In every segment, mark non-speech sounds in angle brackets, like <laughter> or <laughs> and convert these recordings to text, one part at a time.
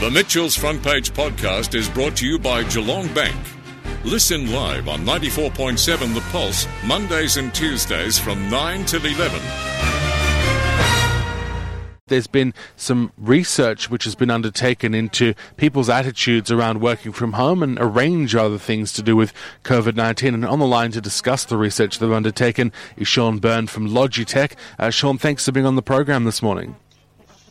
The Mitchell's Front Page podcast is brought to you by Geelong Bank. Listen live on 94.7 The Pulse, Mondays and Tuesdays from 9 till 11. There's been some research which has been undertaken into people's attitudes around working from home and a range of other things to do with COVID 19. And on the line to discuss the research they've undertaken is Sean Byrne from Logitech. Uh, Sean, thanks for being on the program this morning.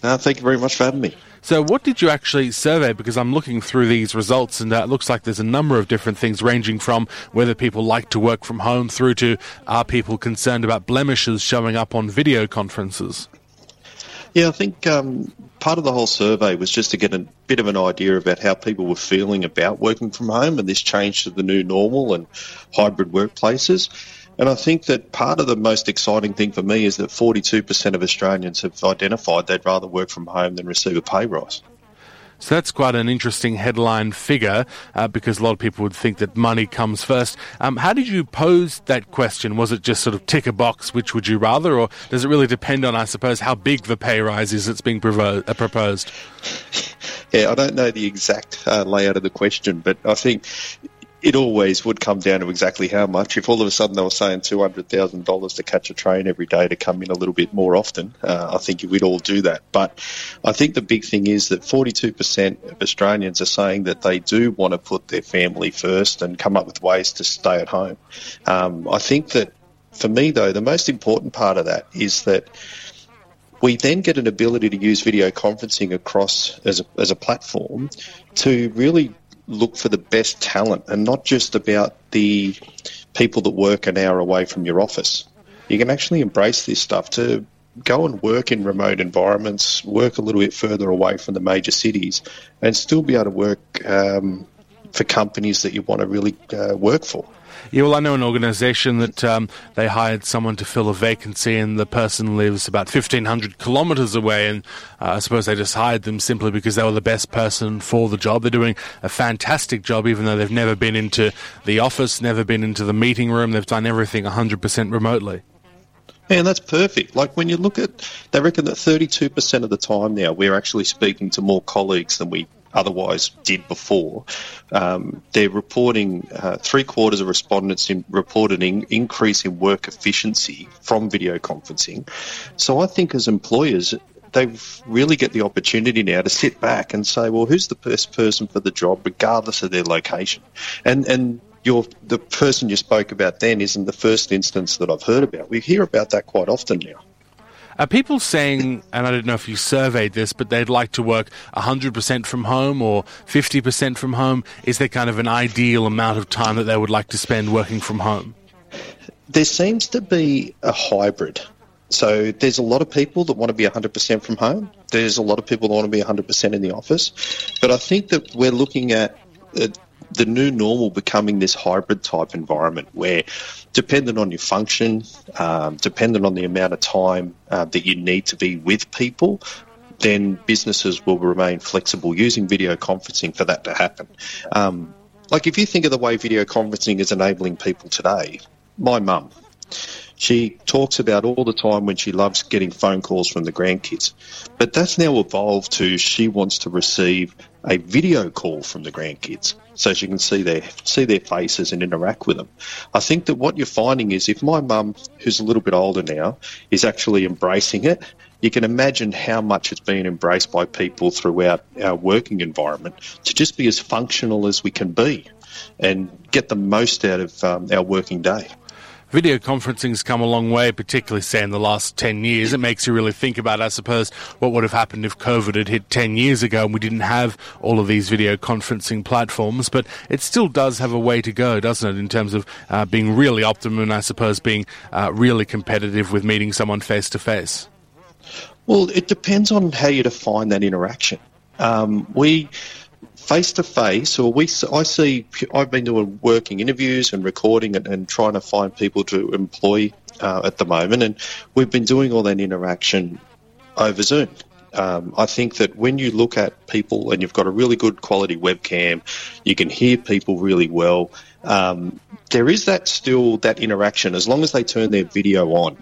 Uh, thank you very much for having me. So, what did you actually survey? Because I'm looking through these results, and uh, it looks like there's a number of different things, ranging from whether people like to work from home through to are people concerned about blemishes showing up on video conferences. Yeah, I think um, part of the whole survey was just to get a bit of an idea about how people were feeling about working from home and this change to the new normal and hybrid workplaces. And I think that part of the most exciting thing for me is that 42% of Australians have identified they'd rather work from home than receive a pay rise. So that's quite an interesting headline figure uh, because a lot of people would think that money comes first. Um, how did you pose that question? Was it just sort of tick a box, which would you rather, or does it really depend on, I suppose, how big the pay rise is that's being provo- uh, proposed? <laughs> Yeah, I don't know the exact uh, layout of the question, but I think it always would come down to exactly how much. If all of a sudden they were saying two hundred thousand dollars to catch a train every day to come in a little bit more often, uh, I think we'd all do that. But I think the big thing is that forty-two percent of Australians are saying that they do want to put their family first and come up with ways to stay at home. Um, I think that for me, though, the most important part of that is that we then get an ability to use video conferencing across as a, as a platform to really look for the best talent and not just about the people that work an hour away from your office. You can actually embrace this stuff to go and work in remote environments, work a little bit further away from the major cities, and still be able to work um, for companies that you want to really uh, work for. Yeah, well, I know an organisation that um, they hired someone to fill a vacancy, and the person lives about 1,500 kilometres away. And uh, I suppose they just hired them simply because they were the best person for the job. They're doing a fantastic job, even though they've never been into the office, never been into the meeting room. They've done everything 100% remotely. And that's perfect. Like when you look at, they reckon that 32% of the time now we're actually speaking to more colleagues than we otherwise did before. Um, they're reporting uh, three quarters of respondents in, reported an increase in work efficiency from video conferencing. So I think as employers, they really get the opportunity now to sit back and say, well, who's the best person for the job, regardless of their location? And and the person you spoke about then isn't the first instance that I've heard about. We hear about that quite often now. Are people saying, and I don't know if you surveyed this, but they'd like to work 100% from home or 50% from home? Is there kind of an ideal amount of time that they would like to spend working from home? There seems to be a hybrid. So there's a lot of people that want to be 100% from home. There's a lot of people that want to be 100% in the office. But I think that we're looking at the new normal becoming this hybrid type environment where, dependent on your function, um, dependent on the amount of time uh, that you need to be with people, then businesses will remain flexible using video conferencing for that to happen. Um, like if you think of the way video conferencing is enabling people today, my mum, she talks about all the time when she loves getting phone calls from the grandkids. But that's now evolved to she wants to receive a video call from the grandkids so she can see their see their faces and interact with them. I think that what you're finding is if my mum, who's a little bit older now, is actually embracing it, you can imagine how much it's been embraced by people throughout our working environment to just be as functional as we can be and get the most out of um, our working day video conferencing's come a long way, particularly say in the last 10 years. It makes you really think about, I suppose, what would have happened if COVID had hit 10 years ago and we didn't have all of these video conferencing platforms. But it still does have a way to go, doesn't it, in terms of uh, being really optimum and I suppose being uh, really competitive with meeting someone face to face? Well, it depends on how you define that interaction. Um, we face to face, or we, I see, I've been doing working interviews and recording and, and trying to find people to employ uh, at the moment, and we've been doing all that interaction over Zoom. Um, I think that when you look at people and you've got a really good quality webcam, you can hear people really well. Um, there is that still that interaction as long as they turn their video on.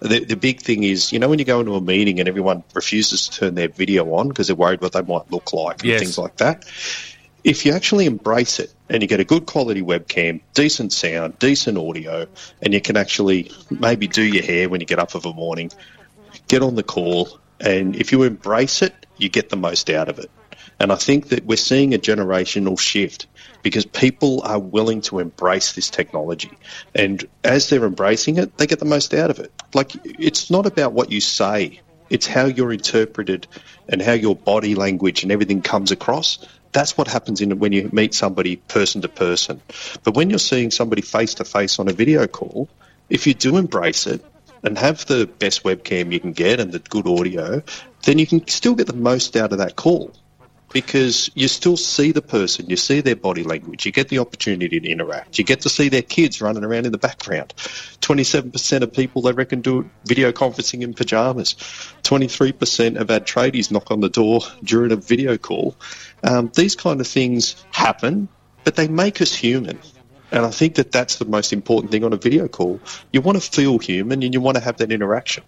The, the big thing is, you know, when you go into a meeting and everyone refuses to turn their video on because they're worried what they might look like and Yes. things like that. If you actually embrace it and you get a good quality webcam, decent sound, decent audio, and you can actually maybe do your hair when you get up of a morning, get on the call, and if you embrace it, you get the most out of it. And I think that we're seeing a generational shift because people are willing to embrace this technology. And as they're embracing it, they get the most out of it. Like, it's not about what you say, it's how you're interpreted and how your body language and everything comes across. That's what happens in when you meet somebody person to person. But when you're seeing somebody face to face on a video call, if you do embrace it and have the best webcam you can get and the good audio, then you can still get the most out of that call because you still see the person, you see their body language, you get the opportunity to interact, you get to see their kids running around in the background. 27% of people, they reckon, do video conferencing in pajamas. 23% of our tradies knock on the door during a video call. Um, these kind of things happen, but they make us human. And I think that that's the most important thing on a video call. You want to feel human and you want to have that interaction.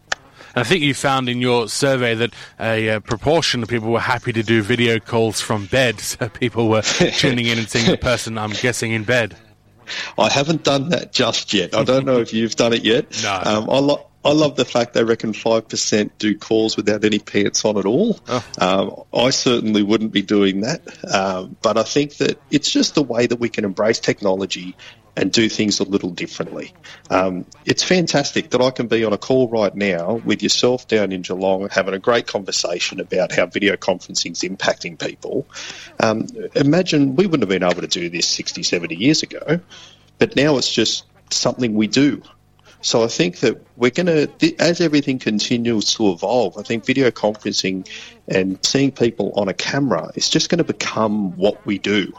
I think you found in your survey that a uh, proportion of people were happy to do video calls from bed. <laughs> So people were <laughs> tuning in and seeing the person, I'm guessing, in bed. I haven't done that just yet. I don't know if you've done it yet. No. Um, I, lo- I love the fact they reckon 5% do calls without any pants on at all. Oh. Um, I certainly wouldn't be doing that. Um, but I think that it's just the way that we can embrace technology and do things a little differently. Um, it's fantastic that I can be on a call right now with yourself down in Geelong having a great conversation about how video conferencing is impacting people. Um, imagine we wouldn't have been able to do this 60, 70 years ago, but now it's just something we do. So I think that we're going to, as everything continues to evolve, I think video conferencing and seeing people on a camera is just going to become what we do.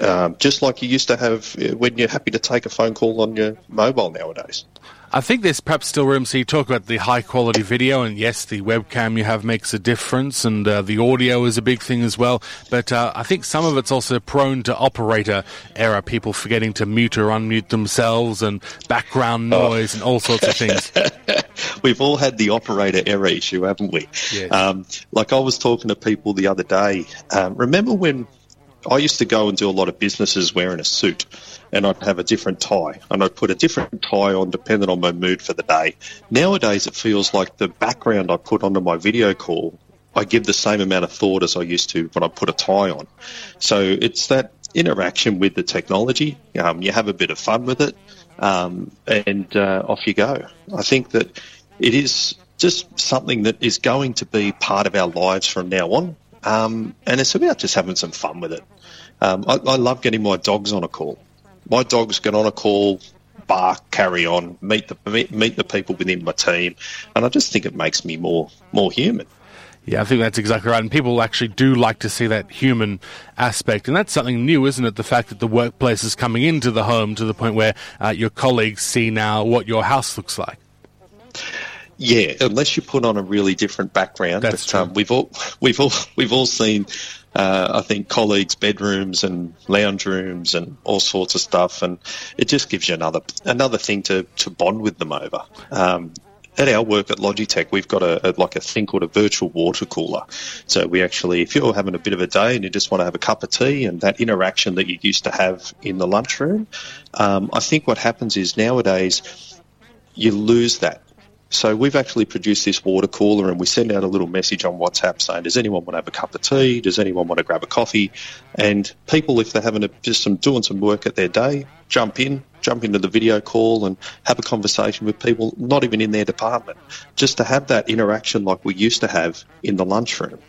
Um, just like you used to have uh, when you're happy to take a phone call on your mobile nowadays. I think there's perhaps still room. So you talk about the high quality video, and yes, the webcam you have makes a difference, and uh, the audio is a big thing as well. But uh, I think some of it's also prone to operator error, people forgetting to mute or unmute themselves, and background noise, and all sorts of things. <laughs> We've all had the operator error issue, haven't we? Yes. Um, like I was talking to people the other day. Um, remember when I used to go and do a lot of businesses wearing a suit, and I'd have a different tie, and I'd put a different tie on depending on my mood for the day. Nowadays, it feels like the background I put onto my video call, I give the same amount of thought as I used to when I put a tie on. So it's that interaction with the technology. Um, you have a bit of fun with it, um, and uh, off you go. I think that it is just something that is going to be part of our lives from now on. Um, and it's about just having some fun with it. Um, I, I love getting my dogs on a call. My dogs get on a call, bark, carry on, meet the meet, meet the people within my team, and I just think it makes me more more human. Yeah, I think that's exactly right. And people actually do like to see that human aspect. And that's something new, isn't it? The fact that the workplace is coming into the home to the point where uh, your colleagues see now what your house looks like. Yeah, unless you put on a really different background. That's but, um, we've all <laughs> we've all we've all seen, uh, I think, colleagues' bedrooms and lounge rooms and all sorts of stuff, and it just gives you another another thing to, to bond with them over. Um, at our work at Logitech, we've got a, a like a thing called a virtual water cooler. So we actually, if you're having a bit of a day and you just want to have a cup of tea and that interaction that you used to have in the lunchroom, um, I think what happens is nowadays you lose that. So we've actually produced this water cooler and we send out a little message on WhatsApp saying, does anyone want to have a cup of tea? Does anyone want to grab a coffee? And people, if they're having a, just some doing some work at their day, jump in, jump into the video call and have a conversation with people, not even in their department, just to have that interaction like we used to have in the lunchroom.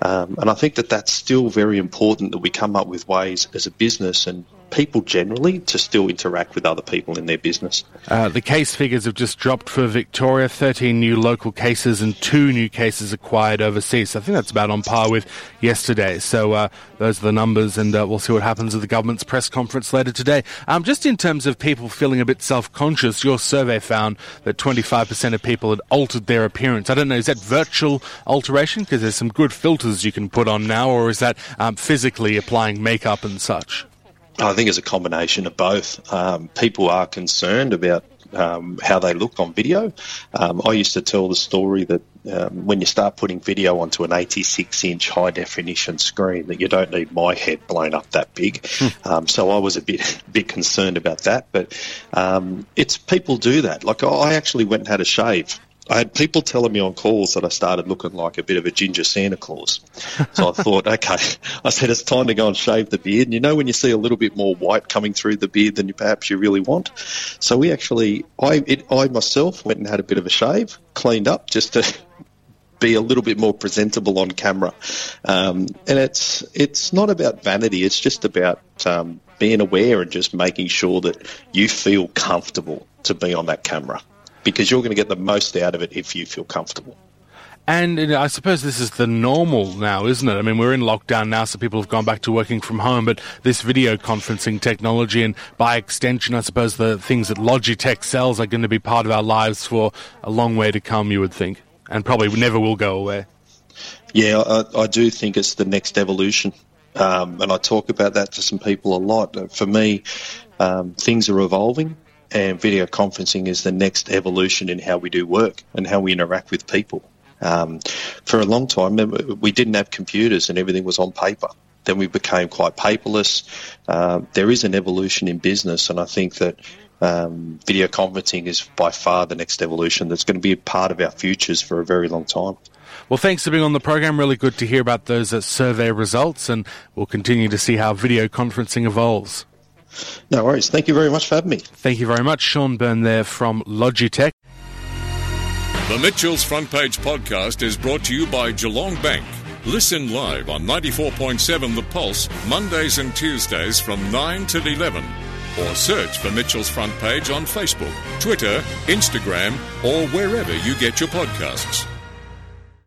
Um, and I think that that's still very important that we come up with ways as a business and people generally to still interact with other people in their business. Uh, the case figures have just dropped for Victoria 13 new local cases and two new cases acquired overseas. I think that's about on par with yesterday. So uh, those are the numbers, and uh, we'll see what happens at the government's press conference later today. Um, just in terms of people feeling a bit self conscious, your survey found that 25% of people had altered their appearance. I don't know, is that virtual alteration? Because there's some good filters you can put on now, or is that um, physically applying makeup and such? I think it's a combination of both. Um, people are concerned about um, how they look on video. Um, I used to tell the story that um, when you start putting video onto an 86 inch high definition screen, that you don't need my head blown up that big. Um, so I was a bit <laughs> bit concerned about that. But um, it's people do that. Like I actually went and had a shave I had people telling me on calls that I started looking like a bit of a ginger Santa Claus. So I <laughs> thought, okay, I said it's time to go and shave the beard. And you know when you see a little bit more white coming through the beard than you perhaps you really want. So we actually, I, it, I myself went and had a bit of a shave, cleaned up just to <laughs> be a little bit more presentable on camera. Um, and it's it's not about vanity. It's just about um, being aware and just making sure that you feel comfortable to be on that camera because you're going to get the most out of it if you feel comfortable. And I suppose this is the normal now, isn't it? I mean, we're in lockdown now, so people have gone back to working from home, but this video conferencing technology and by extension, I suppose the things that Logitech sells are going to be part of our lives for a long way to come, you would think, and probably never will go away. Yeah, I, I do think it's the next evolution. Um, and I talk about that to some people a lot. For me, um, things are evolving and video conferencing is the next evolution in how we do work and how we interact with people. Um, for a long time, we didn't have computers and everything was on paper. Then we became quite paperless. Uh, there is an evolution in business, and I think that um, video conferencing is by far the next evolution that's going to be a part of our futures for a very long time. Well, thanks for being on the program. Really good to hear about those uh, survey results, and we'll continue to see how video conferencing evolves. No worries. Thank you very much for having me. Thank you very much, Sean Byrne there from Logitech. The Mitchell's Front Page podcast is brought to you by Geelong Bank. Listen live on 94.7 The Pulse, Mondays and Tuesdays from 9 till 11. Or search for Mitchell's Front Page on Facebook, Twitter, Instagram, or wherever you get your podcasts.